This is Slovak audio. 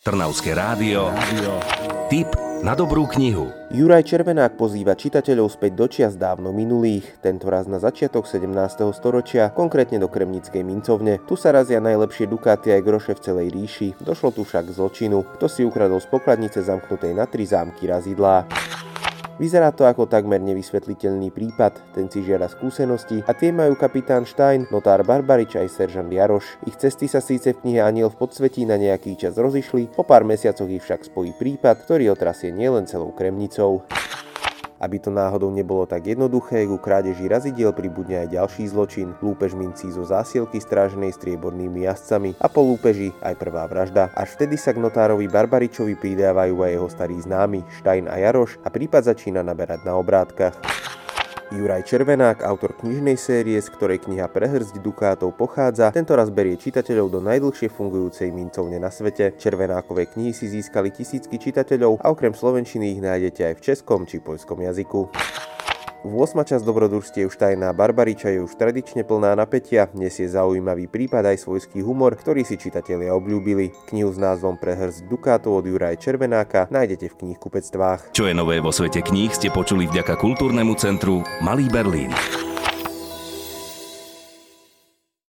Trnavské rádio. Tip na dobrú knihu. Juraj Červenák pozýva čitateľov späť do čias dávno minulých, tentoraz na začiatok 17. storočia, konkrétne do Kremnickej mincovne. Tu sa razia najlepšie dukáty aj groše v celej ríši, došlo tu však k zločinu. Kto si ukradol z pokladnice zamknutej na tri zámky razidlá. Vyzerá to ako takmer nevysvetliteľný prípad, ten si žiada skúsenosti a tie majú kapitán Stein, notár Barbarič aj seržant Jaroš. Ich cesty sa síce v knihe Aniel v podsvetí na nejaký čas rozišli, po pár mesiacoch ich však spojí prípad, ktorý otrasie nielen celou Kremnicou. Aby to náhodou nebolo tak jednoduché, ku krádeži razidiel pribudne aj ďalší zločin, lúpež mincí zo zásielky stráženej striebornými jazdcami a po lúpeži aj prvá vražda. Až vtedy sa k notárovi Barbaričovi pridávajú aj jeho starí známy Stein a Jaroš a prípad začína naberať na obrátkach. Juraj Červenák, autor knižnej série, z ktorej kniha Prehrzť dukátov pochádza, tento raz berie čitateľov do najdlhšie fungujúcej mincovne na svete. Červenákové knihy si získali tisícky čitateľov a okrem slovenčiny ich nájdete aj v českom či poľskom jazyku. V 8. časť dobrodružstiev Štajná Barbariča je už tradične plná napätia, nesie zaujímavý prípad aj svojský humor, ktorý si čitatelia obľúbili. Knihu s názvom Prehrz Dukátov od Juraja Červenáka nájdete v knihkupectvách. Čo je nové vo svete kníh ste počuli vďaka kultúrnemu centru Malý Berlín.